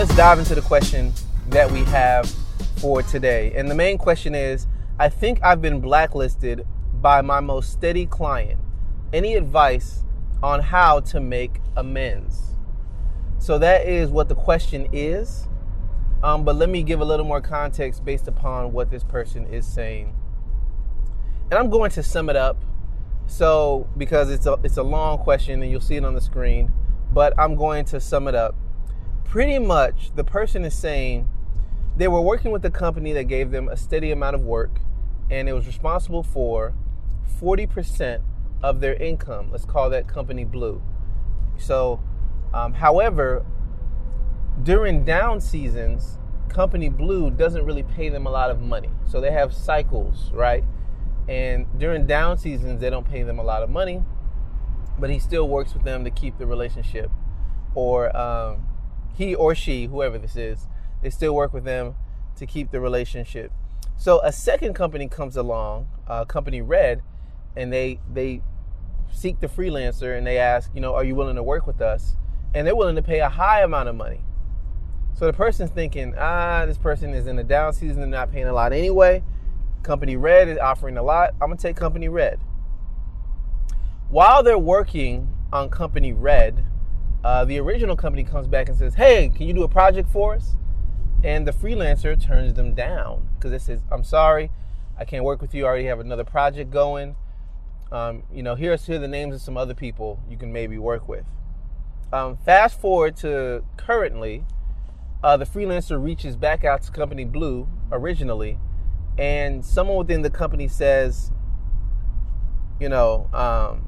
let's dive into the question that we have for today. And the main question is I think I've been blacklisted by my most steady client. Any advice on how to make amends? So that is what the question is. Um, but let me give a little more context based upon what this person is saying. And I'm going to sum it up. So because it's a it's a long question and you'll see it on the screen, but I'm going to sum it up. Pretty much the person is saying they were working with a company that gave them a steady amount of work and it was responsible for 40% of their income. Let's call that company blue. So, um, however, during down seasons, company blue doesn't really pay them a lot of money. So they have cycles, right? And during down seasons, they don't pay them a lot of money, but he still works with them to keep the relationship. Or um, he or she, whoever this is, they still work with them to keep the relationship. So a second company comes along, uh, company Red, and they they seek the freelancer and they ask, you know, are you willing to work with us? And they're willing to pay a high amount of money. So the person's thinking, ah, this person is in a down season, they're not paying a lot anyway. Company Red is offering a lot. I'm gonna take Company Red. While they're working on Company Red, uh, the original company comes back and says, hey, can you do a project for us? And the freelancer turns them down because it says, I'm sorry, I can't work with you. I already have another project going. Um, you know, here's here are the names of some other people you can maybe work with. Um, fast forward to currently, uh, the freelancer reaches back out to Company Blue originally, and someone within the company says, you know, um,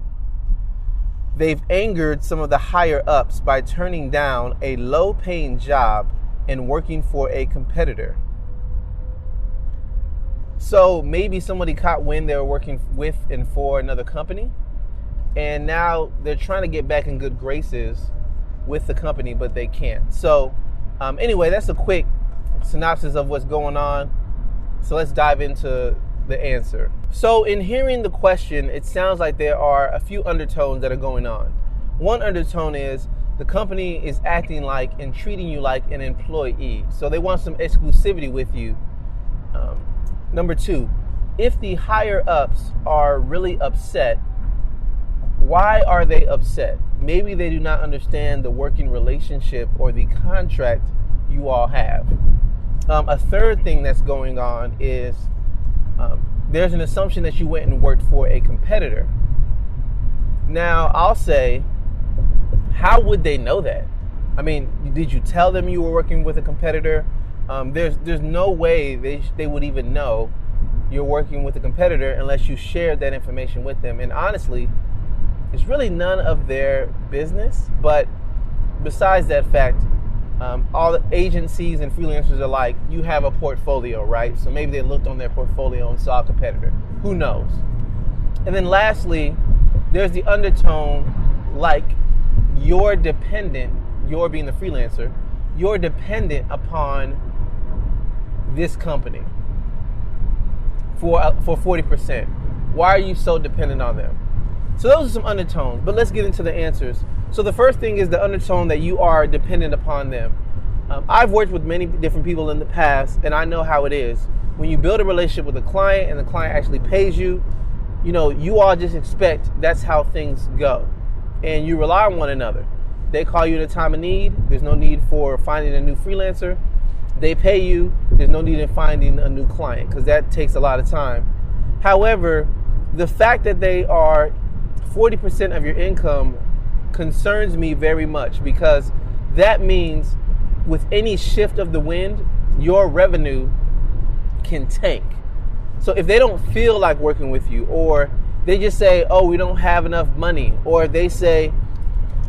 they've angered some of the higher ups by turning down a low paying job and working for a competitor. So maybe somebody caught wind they were working with and for another company, and now they're trying to get back in good graces with the company, but they can't. So, um, anyway, that's a quick synopsis of what's going on. So let's dive into the answer. So, in hearing the question, it sounds like there are a few undertones that are going on. One undertone is the company is acting like and treating you like an employee. So they want some exclusivity with you. Um, number two, if the higher ups are really upset, why are they upset? Maybe they do not understand the working relationship or the contract you all have. Um, a third thing that's going on is um, there's an assumption that you went and worked for a competitor. Now, I'll say how would they know that? I mean, did you tell them you were working with a competitor? Um, there's there's no way they they would even know you're working with a competitor unless you shared that information with them. And honestly, it's really none of their business. But besides that fact, um, all the agencies and freelancers are like, you have a portfolio, right? So maybe they looked on their portfolio and saw a competitor. Who knows? And then lastly, there's the undertone like you're dependent, you're being the freelancer, you're dependent upon this company for uh, for 40%. Why are you so dependent on them? So those are some undertones, but let's get into the answers. So the first thing is the undertone that you are dependent upon them. Um, I've worked with many different people in the past, and I know how it is. When you build a relationship with a client and the client actually pays you, you know, you all just expect that's how things go and you rely on one another. They call you at a time of need. There's no need for finding a new freelancer. They pay you. There's no need in finding a new client because that takes a lot of time. However, the fact that they are 40% of your income concerns me very much because that means with any shift of the wind, your revenue can tank. So if they don't feel like working with you or they just say, oh, we don't have enough money. Or they say,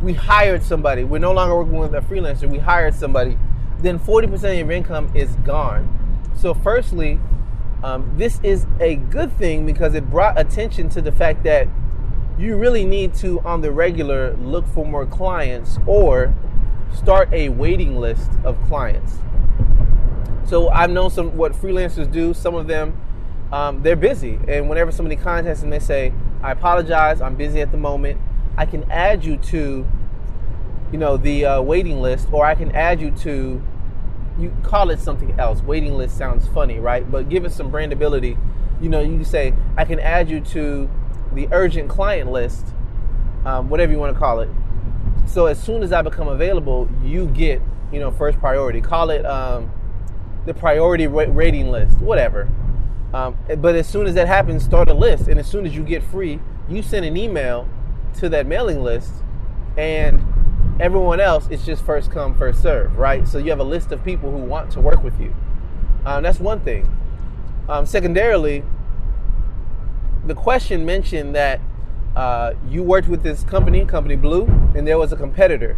we hired somebody. We're no longer working with a freelancer. We hired somebody. Then 40% of your income is gone. So, firstly, um, this is a good thing because it brought attention to the fact that you really need to, on the regular, look for more clients or start a waiting list of clients. So, I've known some what freelancers do. Some of them um, they're busy. And whenever somebody contacts them, they say, I apologize, I'm busy at the moment. I can add you to, you know, the uh, waiting list, or I can add you to you call it something else. Waiting list sounds funny, right? But give it some brandability. You know, you can say, I can add you to the urgent client list, um, whatever you want to call it. So as soon as I become available, you get, you know, first priority. Call it um, the priority rating list, whatever. Um, but as soon as that happens, start a list. And as soon as you get free, you send an email to that mailing list, and everyone else is just first come, first serve, right? So you have a list of people who want to work with you. Um, that's one thing. Um, secondarily, the question mentioned that uh, you worked with this company, Company Blue, and there was a competitor.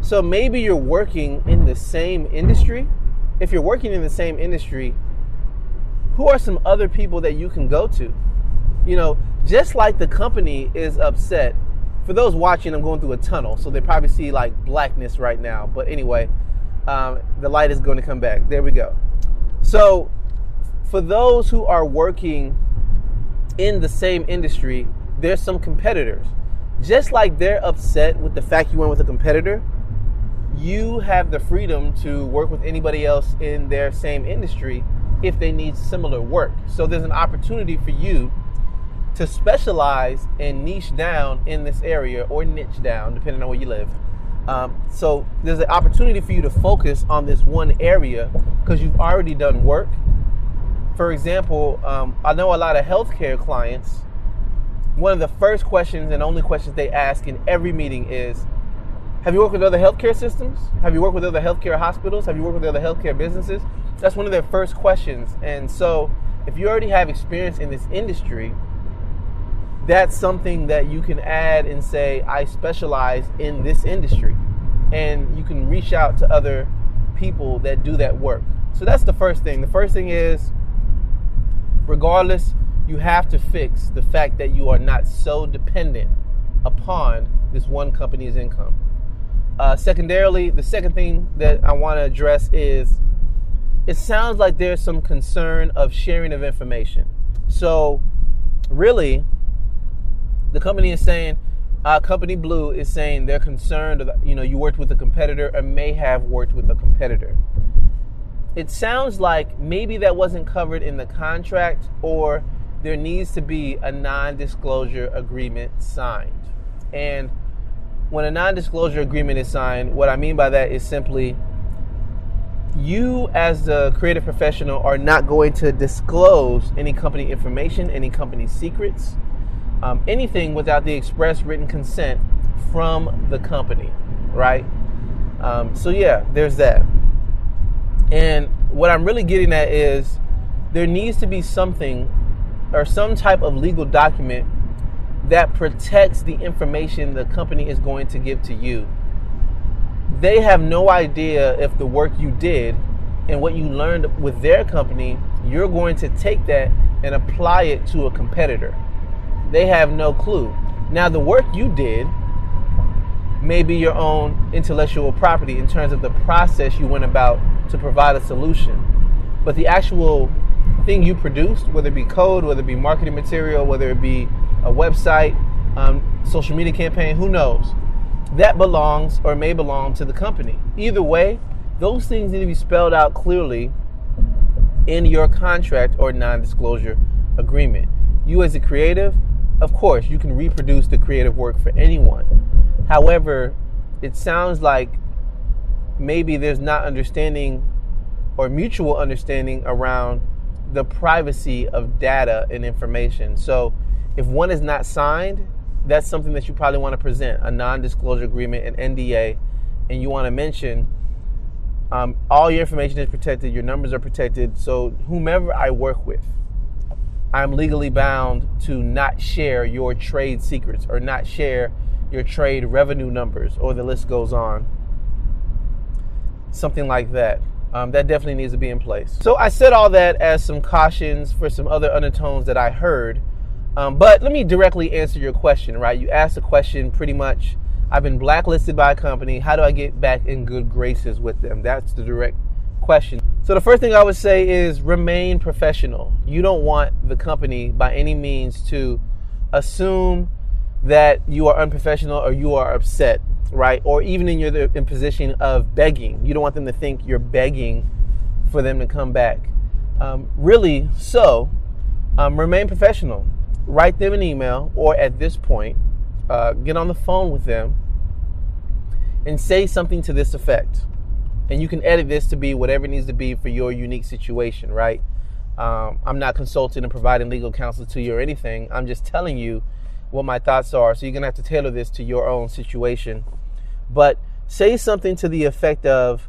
So maybe you're working in the same industry. If you're working in the same industry, who are some other people that you can go to? You know, just like the company is upset. For those watching, I'm going through a tunnel, so they probably see like blackness right now. But anyway, um, the light is going to come back. There we go. So, for those who are working in the same industry, there's some competitors. Just like they're upset with the fact you went with a competitor, you have the freedom to work with anybody else in their same industry if they need similar work. So there's an opportunity for you to specialize and niche down in this area or niche down, depending on where you live. Um, so there's an opportunity for you to focus on this one area because you've already done work. For example, um, I know a lot of healthcare clients. One of the first questions and only questions they ask in every meeting is Have you worked with other healthcare systems? Have you worked with other healthcare hospitals? Have you worked with other healthcare businesses? That's one of their first questions. And so, if you already have experience in this industry, that's something that you can add and say, I specialize in this industry. And you can reach out to other people that do that work. So that's the first thing. The first thing is, regardless, you have to fix the fact that you are not so dependent upon this one company's income. Uh, secondarily, the second thing that I want to address is it sounds like there's some concern of sharing of information. So, really, the company is saying, uh, Company Blue is saying they're concerned, that, you know, you worked with a competitor or may have worked with a competitor. It sounds like maybe that wasn't covered in the contract or there needs to be a non disclosure agreement signed. And when a non disclosure agreement is signed, what I mean by that is simply you as the creative professional are not going to disclose any company information, any company secrets, um, anything without the express written consent from the company, right? Um, so yeah, there's that. And what I'm really getting at is there needs to be something or some type of legal document that protects the information the company is going to give to you they have no idea if the work you did and what you learned with their company, you're going to take that and apply it to a competitor. They have no clue. Now, the work you did may be your own intellectual property in terms of the process you went about to provide a solution. But the actual thing you produced, whether it be code, whether it be marketing material, whether it be a website, um, social media campaign, who knows? that belongs or may belong to the company. Either way, those things need to be spelled out clearly in your contract or non disclosure agreement. You, as a creative, of course, you can reproduce the creative work for anyone. However, it sounds like maybe there's not understanding or mutual understanding around the privacy of data and information. So, if one is not signed, that's something that you probably want to present a non-disclosure agreement, an NDA, and you want to mention um, all your information is protected, your numbers are protected. So whomever I work with, I'm legally bound to not share your trade secrets or not share your trade revenue numbers, or the list goes on. Something like that. Um, that definitely needs to be in place. So I said all that as some cautions for some other undertones that I heard um, but let me directly answer your question, right? You asked a question pretty much I've been blacklisted by a company. How do I get back in good graces with them? That's the direct question. So, the first thing I would say is remain professional. You don't want the company by any means to assume that you are unprofessional or you are upset. Right? Or even in your in position of begging. You don't want them to think you're begging for them to come back. Um, really, so um, remain professional. Write them an email, or at this point, uh, get on the phone with them and say something to this effect. And you can edit this to be whatever it needs to be for your unique situation, right? Um, I'm not consulting and providing legal counsel to you or anything. I'm just telling you what my thoughts are. So you're going to have to tailor this to your own situation. But say something to the effect of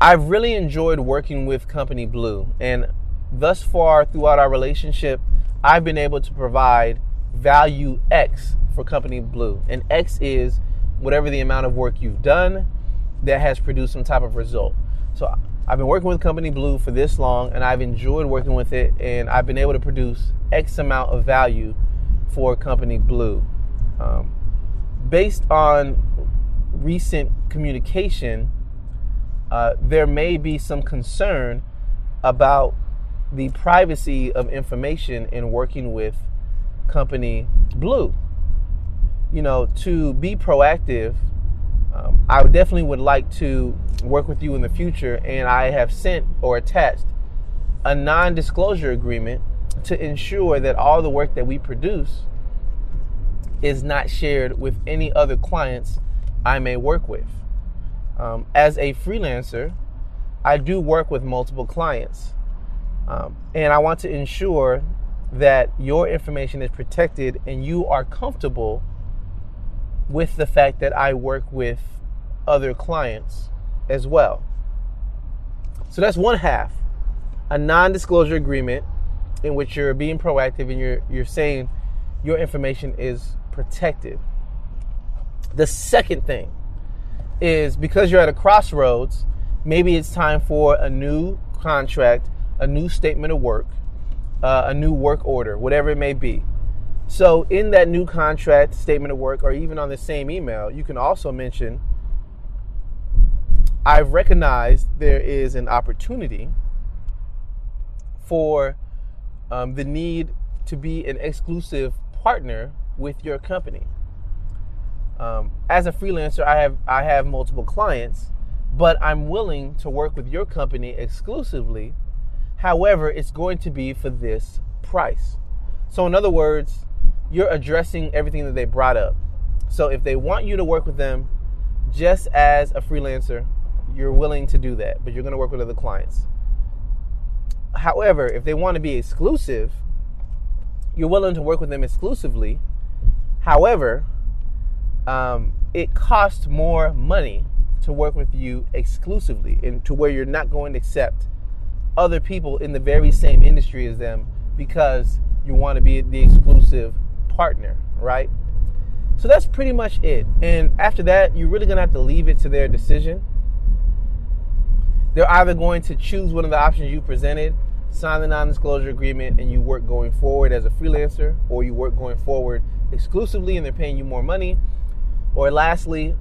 I've really enjoyed working with Company Blue. And thus far throughout our relationship, I've been able to provide value X for Company Blue. And X is whatever the amount of work you've done that has produced some type of result. So I've been working with Company Blue for this long and I've enjoyed working with it and I've been able to produce X amount of value for Company Blue. Um, based on recent communication, uh, there may be some concern about the privacy of information in working with Company Blue. You know, to be proactive um, I definitely would like to work with you in the future, and I have sent or attached a non disclosure agreement to ensure that all the work that we produce is not shared with any other clients I may work with. Um, as a freelancer, I do work with multiple clients, um, and I want to ensure that your information is protected and you are comfortable with the fact that I work with other clients as well. So that's one half a non disclosure agreement in which you're being proactive and you're, you're saying your information is protected. The second thing is because you're at a crossroads, maybe it's time for a new contract, a new statement of work, uh, a new work order, whatever it may be. So, in that new contract, statement of work, or even on the same email, you can also mention I've recognized there is an opportunity for um, the need to be an exclusive partner with your company. Um, as a freelancer, I have I have multiple clients, but I'm willing to work with your company exclusively. However, it's going to be for this price. So, in other words, you're addressing everything that they brought up. So if they want you to work with them just as a freelancer, you're willing to do that, but you're going to work with other clients. However, if they want to be exclusive, you're willing to work with them exclusively. However, um, it costs more money to work with you exclusively and to where you're not going to accept other people in the very same industry as them because you want to be the exclusive partner, right? So that's pretty much it. And after that, you're really going to have to leave it to their decision. They're either going to choose one of the options you presented, sign the non disclosure agreement, and you work going forward as a freelancer, or you work going forward exclusively and they're paying you more money. Or lastly,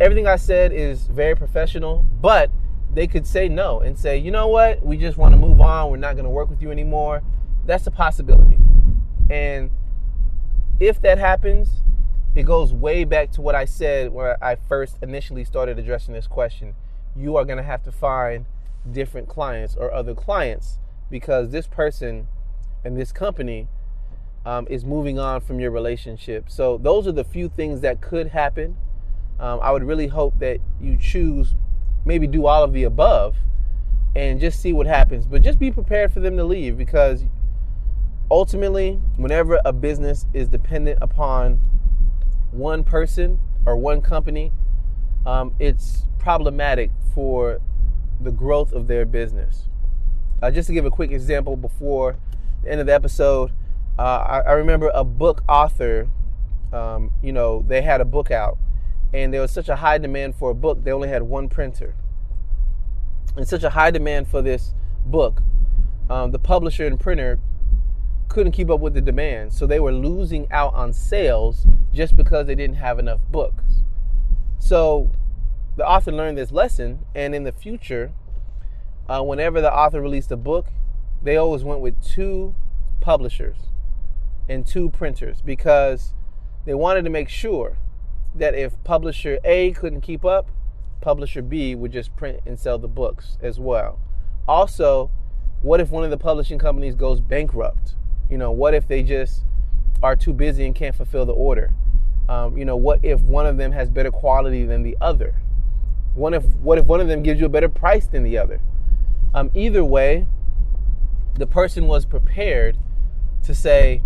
everything I said is very professional, but they could say no and say, you know what, we just want to move on, we're not going to work with you anymore. That's a possibility. And if that happens, it goes way back to what I said when I first initially started addressing this question. You are going to have to find different clients or other clients because this person and this company um, is moving on from your relationship. So, those are the few things that could happen. Um, I would really hope that you choose, maybe do all of the above and just see what happens. But just be prepared for them to leave because ultimately, whenever a business is dependent upon one person or one company, um, it's problematic for the growth of their business. Uh, just to give a quick example before the end of the episode, uh, I, I, remember a book author, um, you know, they had a book out and there was such a high demand for a book, they only had one printer. And such a high demand for this book, um, the publisher and printer couldn't keep up with the demand. So they were losing out on sales just because they didn't have enough books. So the author learned this lesson, and in the future, uh, whenever the author released a book, they always went with two publishers and two printers because they wanted to make sure that if publisher A couldn't keep up, publisher B would just print and sell the books as well. Also, what if one of the publishing companies goes bankrupt? You know, what if they just are too busy and can't fulfill the order? Um, you know, what if one of them has better quality than the other? What if what if one of them gives you a better price than the other? Um, either way, the person was prepared to say,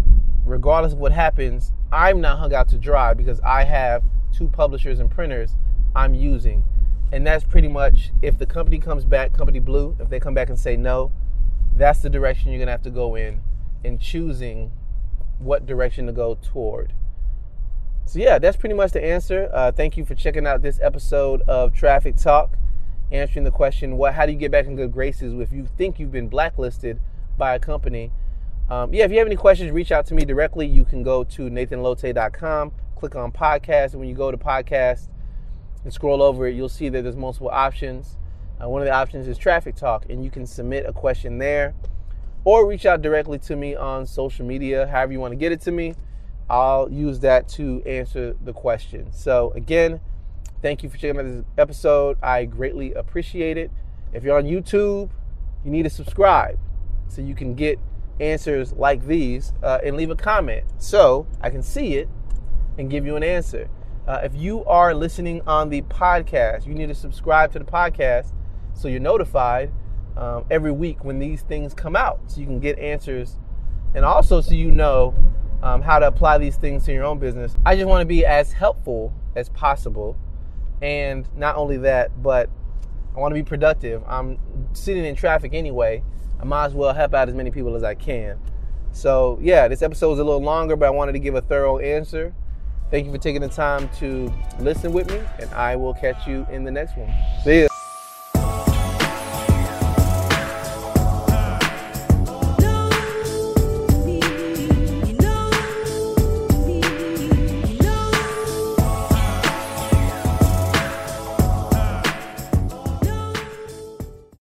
regardless of what happens, I'm not hung out to dry because I have two publishers and printers I'm using. And that's pretty much if the company comes back, company blue, if they come back and say no, that's the direction you're gonna have to go in in choosing what direction to go toward. So yeah, that's pretty much the answer. Uh, thank you for checking out this episode of Traffic Talk, answering the question: What? How do you get back in good graces if you think you've been blacklisted by a company? Um, yeah, if you have any questions, reach out to me directly. You can go to nathanlote.com, click on podcast, and when you go to podcast and scroll over it, you'll see that there's multiple options. Uh, one of the options is Traffic Talk, and you can submit a question there or reach out directly to me on social media, however you want to get it to me. I'll use that to answer the question. So, again, thank you for checking out this episode. I greatly appreciate it. If you're on YouTube, you need to subscribe so you can get answers like these uh, and leave a comment so I can see it and give you an answer. Uh, if you are listening on the podcast, you need to subscribe to the podcast so you're notified um, every week when these things come out so you can get answers and also so you know um, how to apply these things to your own business. I just want to be as helpful as possible. And not only that, but I want to be productive. I'm sitting in traffic anyway. I might as well help out as many people as I can. So, yeah, this episode is a little longer, but I wanted to give a thorough answer. Thank you for taking the time to listen with me, and I will catch you in the next one. See ya.